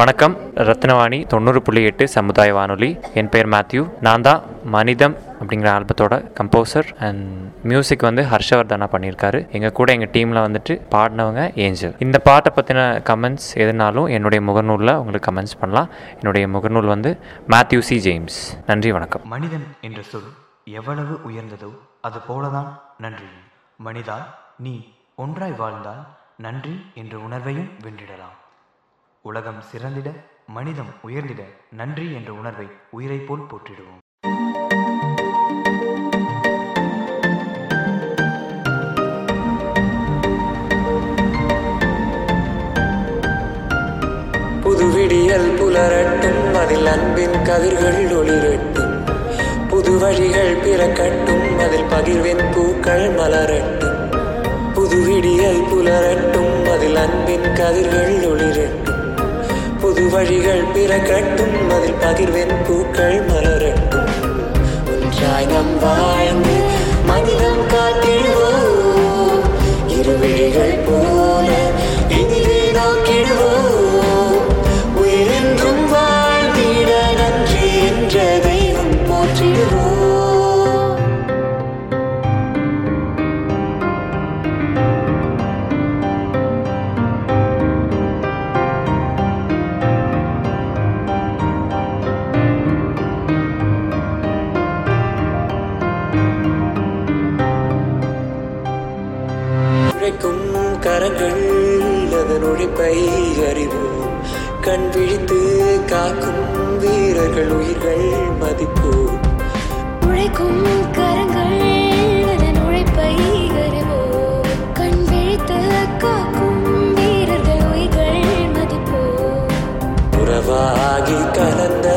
வணக்கம் ரத்னவாணி தொண்ணூறு புள்ளி எட்டு சமுதாய வானொலி. என் பேர் மேத்யூ. நான் தான் மனிதம் அப்படிங்கிற ஆல்பத்தோட கம்போசர் அண்ட் மியூசிக் வந்து ஹர்ஷவர்தனா பண்ணியிருக்காரு. எங்கள் கூட எங்கள் டீமில் வந்துட்டு பாடினவங்க ஏஞ்சல். இந்த பாட்டை பற்றின கமெண்ட்ஸ் எதுனாலும் என்னுடைய முகநூலில் உங்களுக்கு கமெண்ட்ஸ் பண்ணலாம். என்னுடைய முகநூல் வந்து மேத்யூ சி. ஜேம்ஸ். நன்றி வணக்கம். மனிதன் என்ற சொல் எவ்வளவு உயர்ந்ததோ அது போலதான். நன்றி. மனிதா நீ ஒன்றாய் வாழ்ந்தால் நன்றி என்ற உணர்வையும் வென்றிடலாம். உலகம் சிறந்திட மனிதம் உயர்ந்திட நன்றி என்ற உணர்வை உயிரைப் போல் போற்றிடுவோம். புதுவிடியல் புலரட்டும் அதில் அன்பின் கதிர்கள் ஒளிரட்டும். புது வழிகள் பிறக்கட்டும் அதில் பகிர்வின் பூக்கள் மலரட்டும். புதுவிடியல் புலரட்டும் அதில் அன்பின் கதிர்கள் ஒளிரட்டும். புது வழிகள் பிறக்கட்டும். அதில் பகிர்வின் பூக்கள் மலரட்டும். ஒன்றாய் நம் வாழ்ந்து மனிதம் காத்திடுவோம் இருவிழிகள் போ உழைக்கும் கரங்கள் அதன் உழைப்பை அறிவோம். கண் விழித்து காக்கும் வீரர்கள் உயிர்கள் மதிப்போம். உழைக்கும் கரங்கள் அதன் உழைப்பை அறிவோம். கண் விழித்து காக்கும் வீரர்கள் உயிர்கள் மதிப்போம். உறவாகி கலந்த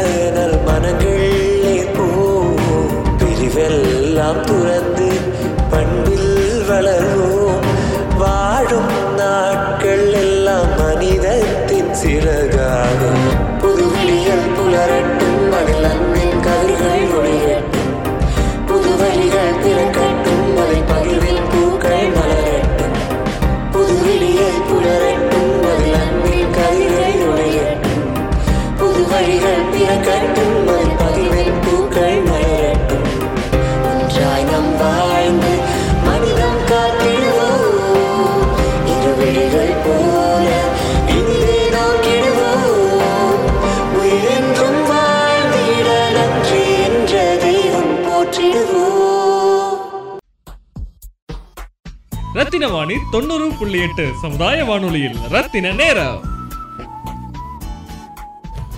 ரத்தின வாணி தொண்ணூறு புள்ளி எட்டு சமுதாய வானொலியில். ரத்தின நேரம்.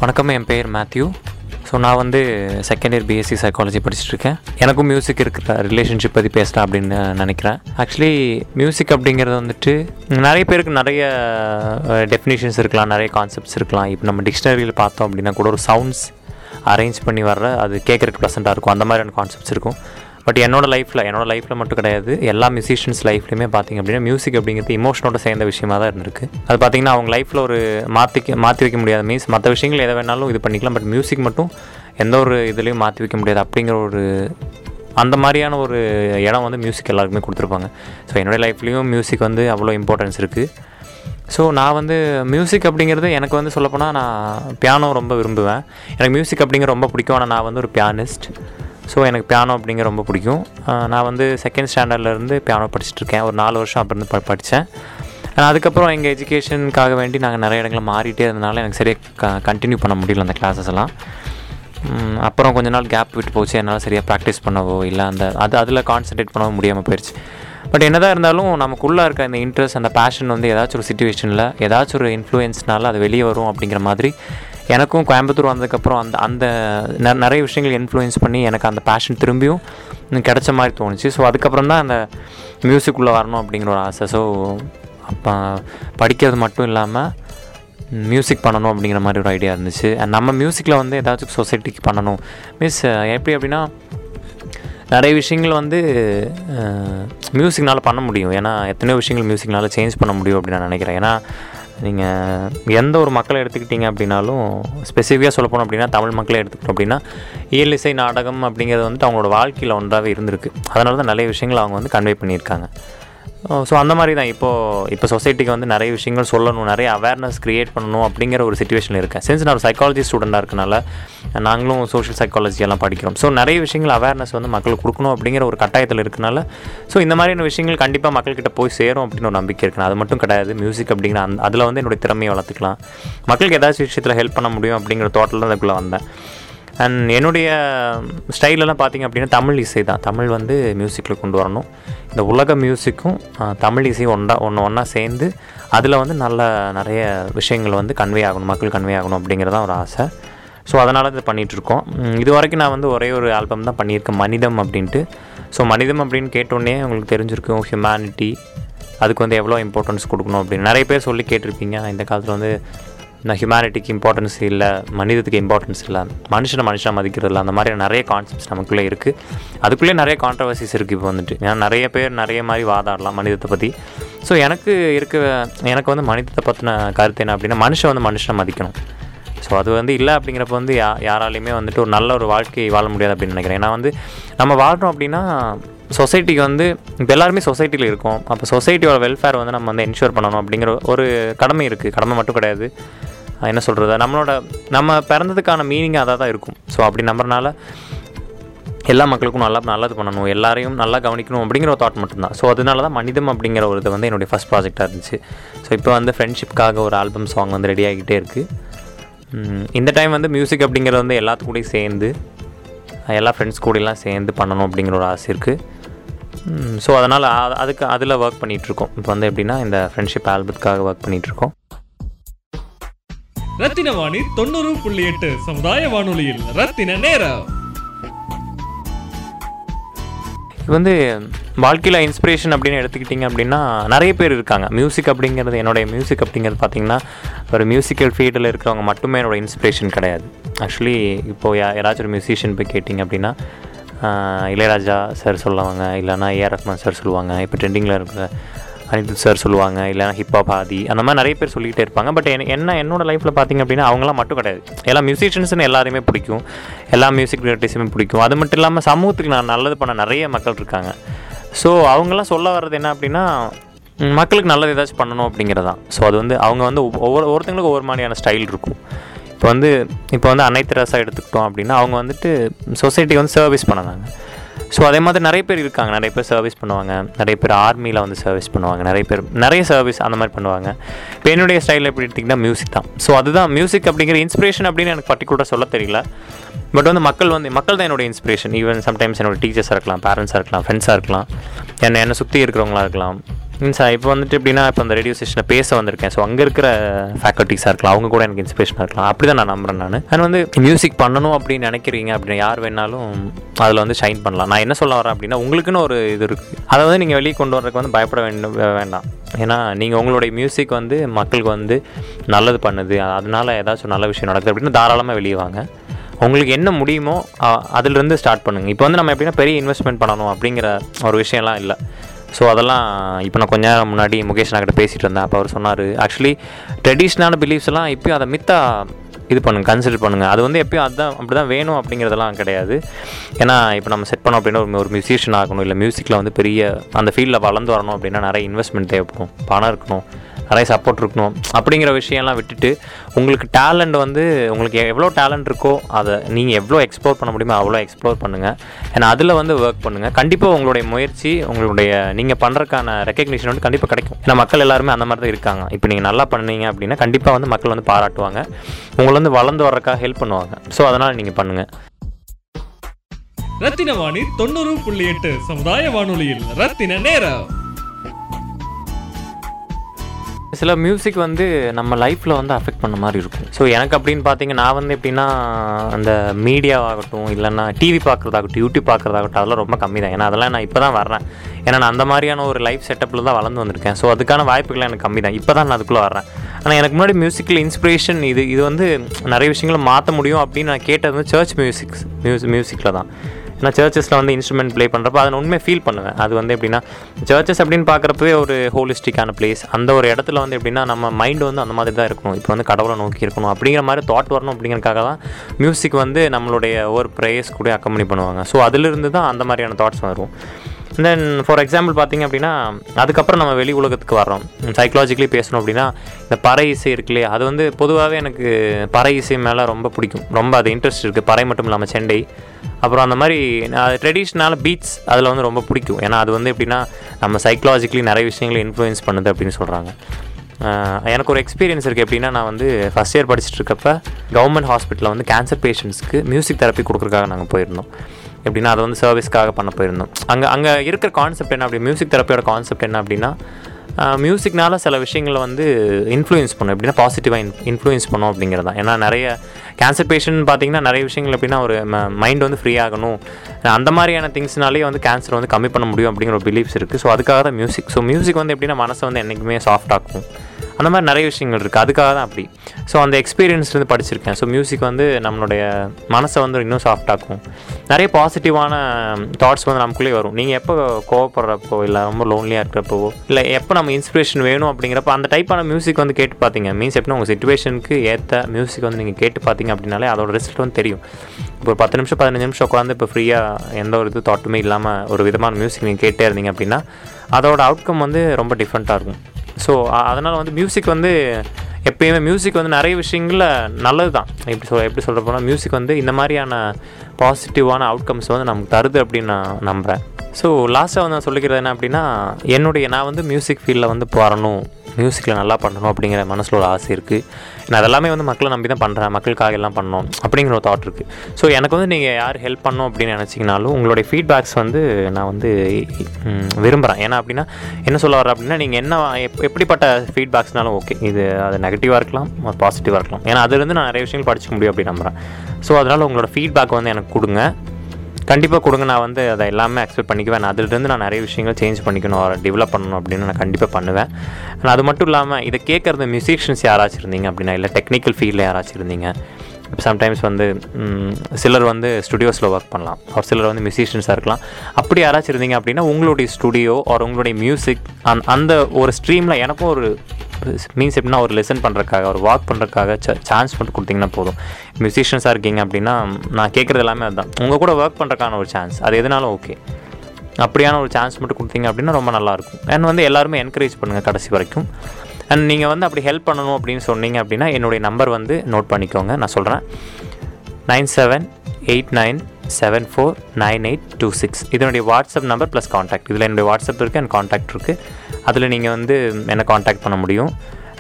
வணக்கம் என் பெயர் மேத்யூ. ஸோ நான் வந்து செகண்ட் இயர் பிஎஸ்சி சைக்காலஜி படிச்சுட்ருக்கேன். எனக்கும் மியூசிக் இருக்கிற ரிலேஷன்ஷிப் பற்றி பேசலாம் அப்படின்னு நினைக்கிறேன். ஆக்சுவலி மியூசிக் அப்படிங்கிறது வந்துட்டு நிறைய பேருக்கு நிறைய டெஃபினிஷன்ஸ் இருக்கலாம் நிறைய கான்செப்ட்ஸ் இருக்கலாம். இப்போ நம்ம டிக்ஷனரியில் பார்த்தோம் அப்படின்னா கூட ஒரு சவுண்ட்ஸ் அரேஞ்ச் பண்ணி வர்ற அது கேட்குறதுக்கு ப்ளசண்ட்டாக இருக்கும். அந்த மாதிரியான கான்செப்ட்ஸ் இருக்கும். பட் என்னோட லைஃப்பில் என்னோட லைஃப்பில் மட்டும் கிடையாது. எல்லா மியூசிஷியன்ஸ் லைஃப்லையுமே பார்த்தீங்க அப்படின்னா மியூசிக் அப்படிங்கிறது இமோஷனோட சேர்ந்த விஷயமாக தான் இருந்திருக்கு. அது பார்த்தீங்கன்னா அவங்க லைஃப்பில் ஒரு மாற்றிக்க மாற்றி வைக்க முடியாத மீன்ஸ் மற்ற விஷயங்கள் எதை வேணாலும் இது பண்ணிக்கலாம். பட் மியூசிக் மட்டும் எந்த ஒரு இதுலேயும் மாற்றி வைக்க முடியாது. அப்படிங்கிற ஒரு அந்த மாதிரியான ஒரு இடம் வந்து மியூசிக் எல்லாருக்குமே கொடுத்துருப்பாங்க. ஸோ என்னுடைய லைஃப்லேயும் மியூசிக் வந்து அவ்வளோ இம்பார்ட்டன்ஸ் இருக்குது ஸோ நான் வந்து மியூசிக் அப்படிங்கிறது எனக்கு வந்து சொல்லப்போனால் நான் பியானோ ரொம்ப விரும்புவேன். எனக்கு மியூசிக் அப்படிங்கிற ரொம்ப பிடிக்கும். ஆனால் நான் வந்து ஒரு பியானிஸ்ட் ஸோ எனக்கு பியானோ அப்படிங்கிற ரொம்ப பிடிக்கும். நான் வந்து செகண்ட் ஸ்டாண்டர்ட்லேருந்து பியானோ படிச்சுட்ருக்கேன் ஒரு நாலு வருஷம் அப்புறம் ப படித்தேன் அதுக்கப்புறம் எங்கள் எஜுகேஷனுக்காக வேண்டி நாங்கள் நிறைய இடங்களில் மாறிட்டே இருந்தனால எனக்கு சரியாக க கண்டினியூ பண்ண முடியல அந்த கிளாஸஸ் எல்லாம். அப்புறம் கொஞ்ச நாள் கேப் விட்டு போச்சு. என்னால் சரியாக ப்ராக்டிஸ் பண்ணவோ இல்லை அந்த அது அதில் கான்சன்ட்ரேட் பண்ணவும் முடியாமல் போயிடுச்சு பட் என்னதான் இருந்தாலும் நமக்குள்ளே இருக்க அந்த இன்ட்ரெஸ்ட் அந்த பேஷன் வந்து ஏதாச்சும் ஒரு சுச்சுவேஷனில் ஏதாச்சும் ஒரு இன்ஃப்ளூயன்ஸ்னால அது வெளியே வரும் அப்படிங்கிற மாதிரி எனக்கும் கோயம்புத்தூர் வந்ததுக்கப்புறம் அந்த அந்த நெ- நிறைய விஷயங்கள் இன்ஃப்ளூயன்ஸ் பண்ணி எனக்கு அந்த பேஷன் திரும்பியும் கிடைச்ச மாதிரி தோணுச்சு. ஸோ அதுக்கப்புறம் தான் அந்த மியூசிக்குள்ளே வரணும் அப்படிங்கிற ஒரு ஆசை. ஸோ அப்போ படிக்கிறது மட்டும் இல்லாமல் மியூசிக் பண்ணணும் அப்படிங்கிற மாதிரி ஒரு ஐடியா இருந்துச்சு. நம்ம மியூசிக்கில் வந்து ஏதாச்சும் சொசைட்டிக்கு பண்ணணும். மீன்ஸ் எப்படி அப்படின்னா நிறைய விஷயங்கள் வந்து மியூசிக்னால் பண்ண முடியும். ஏன்னா எத்தனையோ விஷயங்கள் மியூசிக்னால் சேஞ்ச் பண்ண முடியும் அப்படின்னு நான் நினைக்கிறேன். ஏன்னா நீங்கள் எந்த ஒரு மக்களை எடுத்துக்கிட்டீங்க அப்படின்னாலும் ஸ்பெசிஃபிக்காக சொல்ல போனோம் அப்படின்னா தமிழ் மக்களை எடுத்துக்கிட்டோம் அப்படின்னா இயலிசை நாடகம் அப்படிங்கிறது வந்துட்டு அவங்களோட வாழ்க்கையில் ஒன்றாகவே இருந்திருக்கு. அதனால தான் நிறைய விஷயங்கள் அவங்க வந்து கன்வே பண்ணியிருக்காங்க. Oh, ஸோ அந்த மாதிரி தான். இப்போது இப்போ சொசைட்டிக்கு வந்து நிறைய விஷயங்கள் சொல்லணும் நிறைய அவேர்னஸ் க்ரியேட் பண்ணணும் அப்படிங்கிற ஒரு சுச்சுவேஷனில் இருக்கேன். சின்ஸ் நான் ஒரு சைக்காலஜி ஸ்டூடெண்ட்டாக இருக்கனால நாங்களும் சோஷியல் சைக்காலஜி எல்லாம் படிக்கிறோம். ஸோ நிறைய விஷயங்கள் அவேர்னஸ் வந்து மக்களுக்கு கொடுக்கணும் அப்படிங்கிற ஒரு கட்டாயத்தில் இருக்கனால ஸோ இந்த மாதிரியான விஷயங்கள் கண்டிப்பாக மக்கள்கிட்ட போய் சேரும் அப்படின்னு ஒரு நம்பிக்கை இருக்கு. அது மட்டும் கிடையாது மியூசிக் அப்படிங்கிற அந்த அதில் வந்து என்னுடைய திறமையை வளர்த்துக்கலாம். மக்களுக்கு ஏதாச்சும் விஷயத்தில் ஹெல்ப் பண்ண முடியும் அப்படிங்கிற தோட்டில் தான் அதுக்குள்ளே வந்தேன். அண்ட் என்னுடைய ஸ்டைலெல்லாம் பார்த்தீங்க அப்படின்னா தமிழ் இசை தான். தமிழ் வந்து மியூசிக்கில் கொண்டு வரணும். இந்த உலக மியூசிக்கும் தமிழ் இசையும் ஒன்றா ஒன்று ஒன்றா சேர்ந்து அதில் வந்து நல்ல நிறைய விஷயங்கள் வந்து கன்வே ஆகணும் மக்கள் கன்வே ஆகணும் அப்படிங்கிறதான் ஒரு ஆசை. ஸோ அதனால் இது பண்ணிகிட்ருக்கோம் இது வரைக்கும் நான் வந்து ஒரே ஒரு ஆல்பம் தான் பண்ணியிருக்கேன் மனிதம் அப்படின்ட்டு. ஸோ மனிதம் அப்படின்னு கேட்டோடனே உங்களுக்கு தெரிஞ்சிருக்கும் ஹியூமனிட்டி அதுக்கு வந்து எவ்வளோ இம்பார்ட்டன்ஸ் கொடுக்கணும் அப்படின்னு. நிறைய பேர் சொல்லி கேட்டிருப்பீங்க இந்த காலத்தில் வந்து நான் ஹியூமனிட்டிக்கு இம்பார்ட்டன்ஸ் இல்லை மனிதத்துக்கு இம்பார்ட்டன்ஸ் இல்லை மனுஷனை மனுஷனை மதிக்கிறது இல்லை அந்த மாதிரி நிறைய கான்செப்ட்ஸ் நமக்குள்ளே இருக்குது அதுக்குள்ளே நிறைய கான்ட்ரவர்சிஸ் இருக்குது இப்போ வந்துட்டு. ஏன்னா நிறைய பேர் நிறைய மாதிரி வாதாடலாம் மனிதத்தை பற்றி ஸோ எனக்கு இருக்க எனக்கு வந்து மனிதத்தை பற்றின கருத்து என்ன அப்படின்னா மனுஷன் வந்து மனுஷனை மதிக்கணும். ஸோ அது வந்து இல்லை அப்படிங்கிறப்ப வந்து யா யாராலையுமே வந்துட்டு ஒரு நல்ல ஒரு வாழ்க்கையை வாழ முடியாது அப்படின்னு நினைக்கிறேன். ஏன்னா வந்து நம்ம வாழ்கிறோம் அப்படின்னா சொசைட்டிக்கு வந்து இப்போ எல்லாருமே சொசைட்டியில் இருக்கோம். அப்போ சொசைட்டியோட வெல்ஃபேர் வந்து நம்ம வந்து என்ஷூர் பண்ணணும் அப்படிங்கிற ஒரு கடமை இருக்குது கடமை மட்டும் கிடையாது. என்ன சொல்கிறது நம்மளோட நம்ம பிறந்ததுக்கான மீனிங் அதாக தான் இருக்கும். ஸோ அப்படி நம்புறனால எல்லா மக்களுக்கும் நல்லா நல்லது பண்ணணும். எல்லாரையும் நல்லா கவனிக்கணும் அப்படிங்கிற ஒரு தாட் மட்டும்தான். ஸோ அதனால தான் மனிதம் அப்படிங்கிற ஒரு இது வந்து என்னுடைய ஃபஸ்ட் ப்ராஜெக்டாக இருந்துச்சு. ஸோ இப்போ வந்து ஃப்ரெண்ட்ஷிப்காக ஒரு ஆல்பம் சாங் வந்து ரெடி ஆகிக்கிட்டே இருக்குது இந்த டைம் வந்து மியூசிக் அப்படிங்கிறது வந்து எல்லாத்துக்கூடையும் சேர்ந்து எல்லா ஃப்ரெண்ட்ஸ் கூடலாம் சேர்ந்து பண்ணணும் அப்படிங்கிற ஒரு ஆசை இருக்குது ஸோ அதனால் அதுக்கு அதில் ஒர்க் பண்ணிகிட்ருக்கோம் இப்போ வந்து எப்படின்னா இந்த ஃப்ரெண்ட்ஷிப் ஆல்பத்துக்காக ஒர்க் பண்ணிகிட்ருக்கோம் ரத்தின வாணி தொண்ணூறு புள்ளி எட்டு சமுதாய வானொலியில் ரத்தின நேரம். இது வந்து வாழ்க்கையில் இன்ஸ்பிரேஷன் அப்படின்னு எடுத்துக்கிட்டிங்க அப்படின்னா நிறைய பேர் இருக்காங்க. மியூசிக் அப்படிங்கிறது என்னுடைய மியூசிக் அப்படிங்கிறது பார்த்திங்கன்னா ஒரு மியூசிக்கல் ஃபீல்டில் இருக்கிறவங்க மட்டுமே என்னோட இன்ஸ்பிரேஷன் கிடையாது. ஆக்சுவலி இப்போது யா யாராச்சும் ஒரு மியூசிஷியன் போய் கேட்டிங்க அப்படின்னா இளையராஜா சார் சொல்லுவாங்க இல்லைன்னா ஏஆர் ரஹ்மான் சார் சொல்லுவாங்க இப்போ ட்ரெண்டிங்கில் இருக்கிற அனிருத் சார் சொல்லுவாங்க இல்லைனா ஹிப்ஹாப் ஆதி அந்த மாதிரி நிறைய பேர் சொல்லிக்கிட்டே இருப்பாங்க. பட் என்ன என்னோட லைஃப்பில் பார்த்தீங்க அப்படின்னா அவங்களாம் மட்டும் கிடையாது. எல்லா மியூசிஷியன்ஸ்னு எல்லாருமே பிடிக்கும். எல்லா மியூசிக் கிரியேட்டிவ்ஸுமே பிடிக்கும். அது மட்டும் இல்லாமல் சமூகத்துக்கு நான் நல்லது பண்ண நிறைய மக்கள் இருக்காங்க. ஸோ அவங்கெல்லாம் சொல்ல வர்றது என்ன அப்படின்னா மக்களுக்கு நல்லது ஏதாச்சும் பண்ணணும் அப்படிங்கிறது தான் ஸோ அது வந்து அவங்க வந்து ஒவ்வொரு ஒவ்வொருத்தங்களுக்கும் ஒவ்வொரு மாதிரியான ஸ்டைல் இருக்கும். இப்போ வந்து இப்போ வந்து அன்னை தெரசா எடுத்துக்கிட்டோம் அப்படின்னா அவங்க வந்துட்டு சொசைட்டி வந்து சர்வீஸ் பண்ணாங்க ஸோ அதே மாதிரி நிறைய பேர் இருக்காங்க. நிறைய பேர் சர்வீஸ் பண்ணுவாங்க. நிறைய பேர் ஆர்மியில் வந்து சர்வீஸ் பண்ணுவாங்க. நிறைய பேர் நிறைய சர்வீஸ் அந்த மாதிரி பண்ணுவாங்க. இப்போ என்னுடைய ஸ்டைலில் எப்படி எடுத்திங்கன்னா மியூசிக் தான். ஸோ அதுதான் மியூசிக் அப்படிங்கிற இன்ஸ்பிரேஷன் அப்படின்னு எனக்கு பர்டிகுலராக சொல்ல தெரியல. பட் வந்து மக்கள் வந்து மக்கள் தான் என்னோடய இன்ஸ்பிரேஷன் ஈவன் சம்டைம்ஸ் என்னோடய டீச்சர்ஸாக இருக்கலாம் பேரண்ட்ஸாக இருக்கலாம் ஃப்ரெண்ட்ஸாக இருக்கலாம். என்னை என்னை சுற்றி இருக்கிறவங்களா இருக்கலாம். சார் இப்போ வந்துட்டு எப்படின்னா இப்போ அந்த ரேடியோ ஸ்டேஷனில் பேச வந்திருக்கேன். ஸோ அங்கே இருக்கிற ஃபேக்கல்ட்டிஸாக இருக்கலாம் அவங்க கூட எனக்கு இன்ஸ்பிரேஷனாக இருக்கலாம். அப்படி தான் நான் நம்புறேன் நான். அண்ட் வந்து மியூசிக் பண்ணணும் அப்படின்னு நினைக்கிறீங்க அப்படின்னு யார் வேணாலும் அதில் வந்து ஷைன் பண்ணலாம். நான் என்ன சொல்ல வரேன் அப்படின்னா உங்களுக்குன்னு ஒரு இது இருக்குது அதை வந்து நீங்கள் வெளியே கொண்டு வரதுக்கு வந்து பயப்பட வேண்டும் வேண்டாம். ஏன்னா நீங்கள் உங்களுடைய மியூசிக் வந்து மக்களுக்கு வந்து நல்லது பண்ணுது. அதனால் ஏதாச்சும் நல்ல விஷயம் நடக்குது அப்படின்னு தாராளமாக வெளியே வாங்க. உங்களுக்கு என்ன முடியுமோ அதிலிருந்து ஸ்டார்ட் பண்ணுங்கள் இப்போ வந்து நம்ம எப்படின்னா பெரிய இன்வெஸ்ட்மெண்ட் பண்ணணும் அப்படிங்கிற ஒரு விஷயம்லாம் இல்லை. ஸோ அதெல்லாம் இப்போ நான் கொஞ்ச நேரம் முன்னாடி முகேஷ் நான் கிட்ட பேசிகிட்டு இருந்தேன். அப்போ அவர் சொன்னார் ஆக்சுவலி ட்ரெடிஷ்னலான பிலீஃப்ஸ் எல்லாம் அதை மித்தா இது பண்ணுங்க கன்சிடர் பண்ணுங்கள் அது வந்து எப்பயும் அதுதான் அப்படி தான் வேணும் அப்படிங்கிறதெல்லாம் கிடையாது. ஏன்னா இப்போ நம்ம செட் பண்ணோம் அப்படின்னா ஒரு ஒரு மியூசிஷியன் ஆகணும் இல்லை மியூசிக்கில் வந்து பெரிய அந்த ஃபீல்டில் வளர்ந்து வரணும் அப்படின்னா நிறைய இன்வெஸ்ட்மெண்ட் தேவைப்படும். பணம் இருக்கணும். நிறைய சப்போர்ட் இருக்கணும் அப்படிங்கிற விஷயம்லாம் விட்டுட்டு உங்களுக்கு டேலண்ட் வந்து உங்களுக்கு எவ்வளோ டேலண்ட் இருக்கோ அதை நீங்கள் எவ்வளோ எக்ஸ்ப்ளோர் பண்ண முடியுமோ அவ்வளோ எக்ஸ்ப்ளோர் பண்ணுங்கள் ஏன்னா அதில் வந்து ஒர்க் பண்ணுங்கள் கண்டிப்பாக உங்களுடைய முயற்சி உங்களுடைய நீங்கள் பண்ணுறதுக்கான ரெக்கக்னிஷன் வந்து கண்டிப்பாக கிடைக்கும். ஏன்னா மக்கள் எல்லாருமே அந்த மாதிரி தான் இருக்காங்க. இப்போ நீங்கள் நல்லா பண்ணீங்க அப்படின்னா கண்டிப்பாக வந்து மக்கள் வந்து பாராட்டுவாங்க. உங்களை வந்து வளர்ந்து வர்றதுக்காக ஹெல்ப் பண்ணுவாங்க. ஸோ அதனால் நீங்கள் பண்ணுங்கள் ரத்தின வாணி தொண்ணூறு புள்ளி எட்டு சமுதாய வானொலியில் ரத்தின நேரம். சில மியூசிக் வந்து நம்ம லைஃப்பில் வந்து அஃபெக்ட் பண்ண மாதிரி இருக்கும். ஸோ எனக்கு அப்படின்னு பார்த்தீங்க நான் வந்து எப்படின்னா அந்த மீடியாவாகட்டும் இல்லைன்னா டிவி பார்க்குறதாகட்டும் யூடியூப் பார்க்குறதாகட்டும் அதெல்லாம் ரொம்ப கம்மி தான் ஏன்னா அதெல்லாம் நான் இப்போ தான் வர்றேன். ஏன்னா நான் அந்த மாதிரியான ஒரு லைஃப் செட்டப்பில் தான் வளர்ந்து வந்திருக்கேன். ஸோ அதுக்கான வாய்ப்புகள் எனக்கு கம்மி தான் இப்போ தான் நான் அதுக்குள்ளே வர்றேன். ஆனால் எனக்கு முன்னாடி மியூசிக்கில் இன்ஸ்பிரேஷன் இது இது வந்து நிறைய விஷயங்களை மாற்ற முடியும் அப்படின்னு நான் கேட்டது வந்து சர்ச் மியூசிக்ஸ் மியூசிக் மியூசிக்கில் தான். ஏன்னா சர்ச்சஸில் வந்து இன்ஸ்ட்ருமெண்ட் ப்ளே பண்ணுறப்ப அதை உண்மையை ஃபீல் பண்ணுவேன். அது வந்து எப்படின்னா சர்ச்சஸ் அப்படின்னு பார்க்குறப்பவே ஒரு ஹோலிஸ்டிக்கான பிளேஸ் அந்த ஒரு இடத்துல வந்து எப்படின்னா நம்ம மைண்டு வந்து அந்த மாதிரி தான் இருக்கணும். இப்போ வந்து கடவுளை நோக்கி இருக்கணும் அப்படிங்கிற மாதிரி தாட் வரணும் அப்படிங்கிறதுக்காக தான் மியூசிக் வந்து நம்மளுடைய ஒரு ப்ரேயர்ஸ் கூட அக்கம்பனி பண்ணுவாங்க. ஸோ அதிலிருந்து தான் அந்த மாதிரியான தாட்ஸ் வரும். தென் ஃபார் எக்ஸாம்பிள் பார்த்தீங்க அப்படின்னா அதுக்கப்புறம் நம்ம வெளி உலகத்துக்கு வர்றோம். சைக்கலாஜிக்கலி பேசணும் அப்படின்னா இந்த பறை இசை இருக்கு இல்லையா? அது வந்து பொதுவாகவே எனக்கு பறை இசை மேலே ரொம்ப பிடிக்கும். ரொம்ப அது இன்ட்ரெஸ்ட் இருக்குது பறை மட்டும் இல்லாமல் செண்டை. அப்புறம் அந்த மாதிரி ட்ரெடிஷ்னலான பீட்ஸ் அதில் வந்து ரொம்ப பிடிக்கும். ஏன்னா அது வந்து எப்படின்னா நம்ம சைக்கலாஜிக்கலி நிறைய விஷயங்களை இன்ஃப்ளூயன்ஸ் பண்ணுது அப்படின்னு சொல்கிறாங்க எனக்கு ஒரு எக்ஸ்பீரியன்ஸ் இருக்குது எப்படின்னா நான் வந்து ஃபஸ்ட் இயர் படிச்சுட்டு இருக்கப்ப கவர்மெண்ட் ஹாஸ்பிட்டலில் வந்து கேன்சர் பேஷண்ட்ஸ்க்கு மியூசிக் தெரப்பி கொடுக்குறதுக்காக நாங்கள் போயிருந்தோம். எப்படின்னா அதை வந்து சர்வீஸ்க்காக பண்ண போயிருந்தோம். அங்கே அங்கே இருக்கிற கான்செப்ட் என்ன அப்படி மியூசிக் தெரப்பியோட கான்செப்ட் என்ன அப்படின்னா மியூசிக்னால சில விஷயங்களை வந்து இன்ஃப்ளூயன்ஸ் பண்ணும். எப்படின்னா பாசிட்டிவாக இன் இன்ஃப்ளூயன்ஸ் பண்ணும் அப்படிங்கிறது. தான் ஏன்னா நிறைய கேன்சர் பேஷண்ட் பார்த்திங்கன்னா நிறைய விஷயங்கள் எப்படின்னா ஒரு மைண்ட் வந்து ஃப்ரீ ஆகணும். அந்த மாதிரியான திங்ஸ்னாலே வந்து கேன்சர் வந்து கம்மி பண்ண முடியும் அப்படிங்கிற ஒரு பிலீஃப்ஸ் இருக்குது ஸோ அதுக்காக தான் மியூசிக் ஸோ மியூசிக் வந்து எப்படின்னா மனசை வந்து என்றைக்குமே சாஃப்ட் ஆக்கும். அந்த மாதிரி நிறைய விஷயங்கள் இருக்குது அதுக்காக தான் அப்படி. ஸோ அந்த எக்ஸ்பீரியன்ஸ்லேருந்து படிச்சிருக்கேன். ஸோ மியூசிக் வந்து நம்மளுடைய மனசை வந்து இன்னும் சாஃப்டாக்கும் நிறைய பாசிட்டிவான தாட்ஸ் வந்து நமக்குள்ளேயே வரும். நீங்கள் எப்போ கோவப்படுறப்போ இல்லை ரொம்ப லோன்லியாக இருக்கிறப்போ இல்லை எப்போ நம்ம இன்ஸ்பிரேஷன் வேணும் அப்படிங்கிறப்ப அந்த டைப்பான மியூசிக் வந்து கேட்டு பார்த்தீங்க மீன்ஸ் எப்படின்னா உங்கள் சுச்சுவேஷனுக்கு ஏற்ற மியூசிக் வந்து நீங்கள் கேட்டு பார்த்தீங்க அப்படின்னாலே அதோட ரிசல்ட் வந்து தெரியும். இப்போ ஒரு பத்து நிமிஷம் பதினஞ்சு நிமிஷம் உட்காந்து இப்போ ஃப்ரீயாக எந்த ஒரு இது தாட்டுமே இல்லாமல் ஒரு விதமான மியூசிக் நீங்கள் கேட்டே இருந்தீங்க அப்படின்னா அதோட அவுட்கம் வந்து ரொம்ப டிஃப்ரெண்ட்டாக இருக்கும். ஸோ அதனால் வந்து மியூசிக் வந்து எப்பயுமே மியூசிக் வந்து நிறைய விஷயங்களில் நல்லது தான் எப்படி சொல் எப்படி சொல்கிற போனால் மியூசிக் வந்து இந்த மாதிரியான பாசிட்டிவான அவுட்கம்ஸ் வந்து நமக்கு தருது அப்படின்னு நான் நம்புகிறேன் ஸோ லாஸ்ட்டாக வந்து நான் சொல்லிக்கிறது என்ன அப்படின்னா என்னுடைய நான் வந்து மியூசிக் ஃபீல்டில் வந்து வரணும் மியூசிக்கில் நல்லா பண்ணணும் அப்படிங்கிற மனசில் ஒரு ஆசை இருக்குது நான் அதெல்லாமே வந்து மக்களை நம்பி தான் பண்ணுறேன் மக்களுக்காக எல்லாம் பண்ணணும் அப்படிங்கிற ஒரு தாட் இருக்குது ஸோ எனக்கு வந்து நீங்கள் யார் ஹெல்ப் பண்ணணும் அப்படின்னு நினச்சிங்கனாலும் உங்களுடைய ஃபீட்பேக்ஸ் வந்து நான் வந்து விரும்புகிறேன் ஏன்னா அப்படின்னா என்ன சொல்ல வர அப்படின்னா நீங்கள் என்ன எப் எப்படிப்பட்ட ஃபீட்பேக்ஸ்னாலும் ஓகே இது அது நெகட்டிவாக இருக்கலாம் பாசிட்டிவாக இருக்கலாம். ஏன்னா அதுலேருந்து நான் நிறைய விஷயங்கள் படிச்சுக்க முடியும் அப்படின்னு நம்புகிறேன் ஸோ அதனால் உங்களோட ஃபீட்பேக் வந்து எனக்கு கொடுங்க. கண்டிப்பாக கொடுங்க. நான் வந்து அதை எல்லாமே அக்செப்ட் பண்ணிக்குவேன். நான் அதுலேருந்து நான் நிறைய விஷயங்கள் சேஞ்ச் பண்ணிக்கணும். அதை டெவலப் பண்ணணும் அப்படின்னு நான் கண்டிப்பாக பண்ணுவேன். அது மட்டும் இல்லாமல் இதை கேட்குறது மியூசிஷியன்ஸ் யாராச்சும் இருந்தீங்க அப்படின்னா இல்லை டெக்னிக்கல் ஃபீல்டில் யாராச்சும் இருந்தீங்க சம்டைம்ஸ் வந்து சிலர் வந்து ஸ்டுடியோஸில் ஒர்க் பண்ணலாம். ஒரு சிலர் வந்து மியூசிஷியன்ஸாக இருக்கலாம். அப்படி யாராச்சும் இருந்தீங்க அப்படின்னா உங்களுடைய ஸ்டுடியோ ஒரு உங்களுடைய மியூசிக் அந் அந்த ஒரு ஸ்ட்ரீமில் எனக்கும் ஒரு மீன்ஸ் எப்படின்னா ஒரு லெசன் பண்ணுறதுக்காக ஒரு வாக் பண்ணுறதுக்காக சான்ஸ் மட்டும் கொடுத்தீங்கன்னா போதும். மியூசிஷியன்ஸாக இருக்கீங்க அப்படின்னா நான் கேட்குறது எல்லாமே அதுதான் உங்கள் கூட ஒர்க் பண்ணுறக்கான ஒரு சான்ஸ் அது எதுனாலும் ஓகே அப்படியான ஒரு சான்ஸ் மட்டும் கொடுத்தீங்க அப்படின்னா ரொம்ப நல்லாயிருக்கும் அண்ட் வந்து எல்லாருமே என்கரேஜ் பண்ணுங்கள் கடைசி வரைக்கும். அண்ட் நீங்கள் வந்து அப்படி ஹெல்ப் பண்ணணும் அப்படின்னு சொன்னீங்க அப்படின்னா என்னுடைய நம்பர் வந்து நோட் பண்ணிக்கோங்க. நான் சொல்கிறேன் nine seven eight nine seven four nine eight two six இதனுடைய வாட்ஸ்அப் நம்பர் ப்ளஸ் காண்டாக்ட் இதில் என்னுடைய வாட்ஸ்அப் இருக்குது அண்ட் காண்டாக்ட் இருக்குது அதில் நீங்கள் வந்து என்னை காண்டாக்ட் பண்ண முடியும்?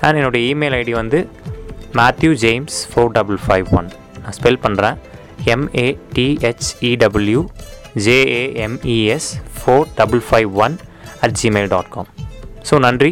அண்ட் என்னுடைய இமெயில் ஐடி வந்து Matthew James four double five one நான் ஸ்பெல் பண்ணுறேன் M A T H E W J A M E S four double five one at Gmail dot com so நன்றி.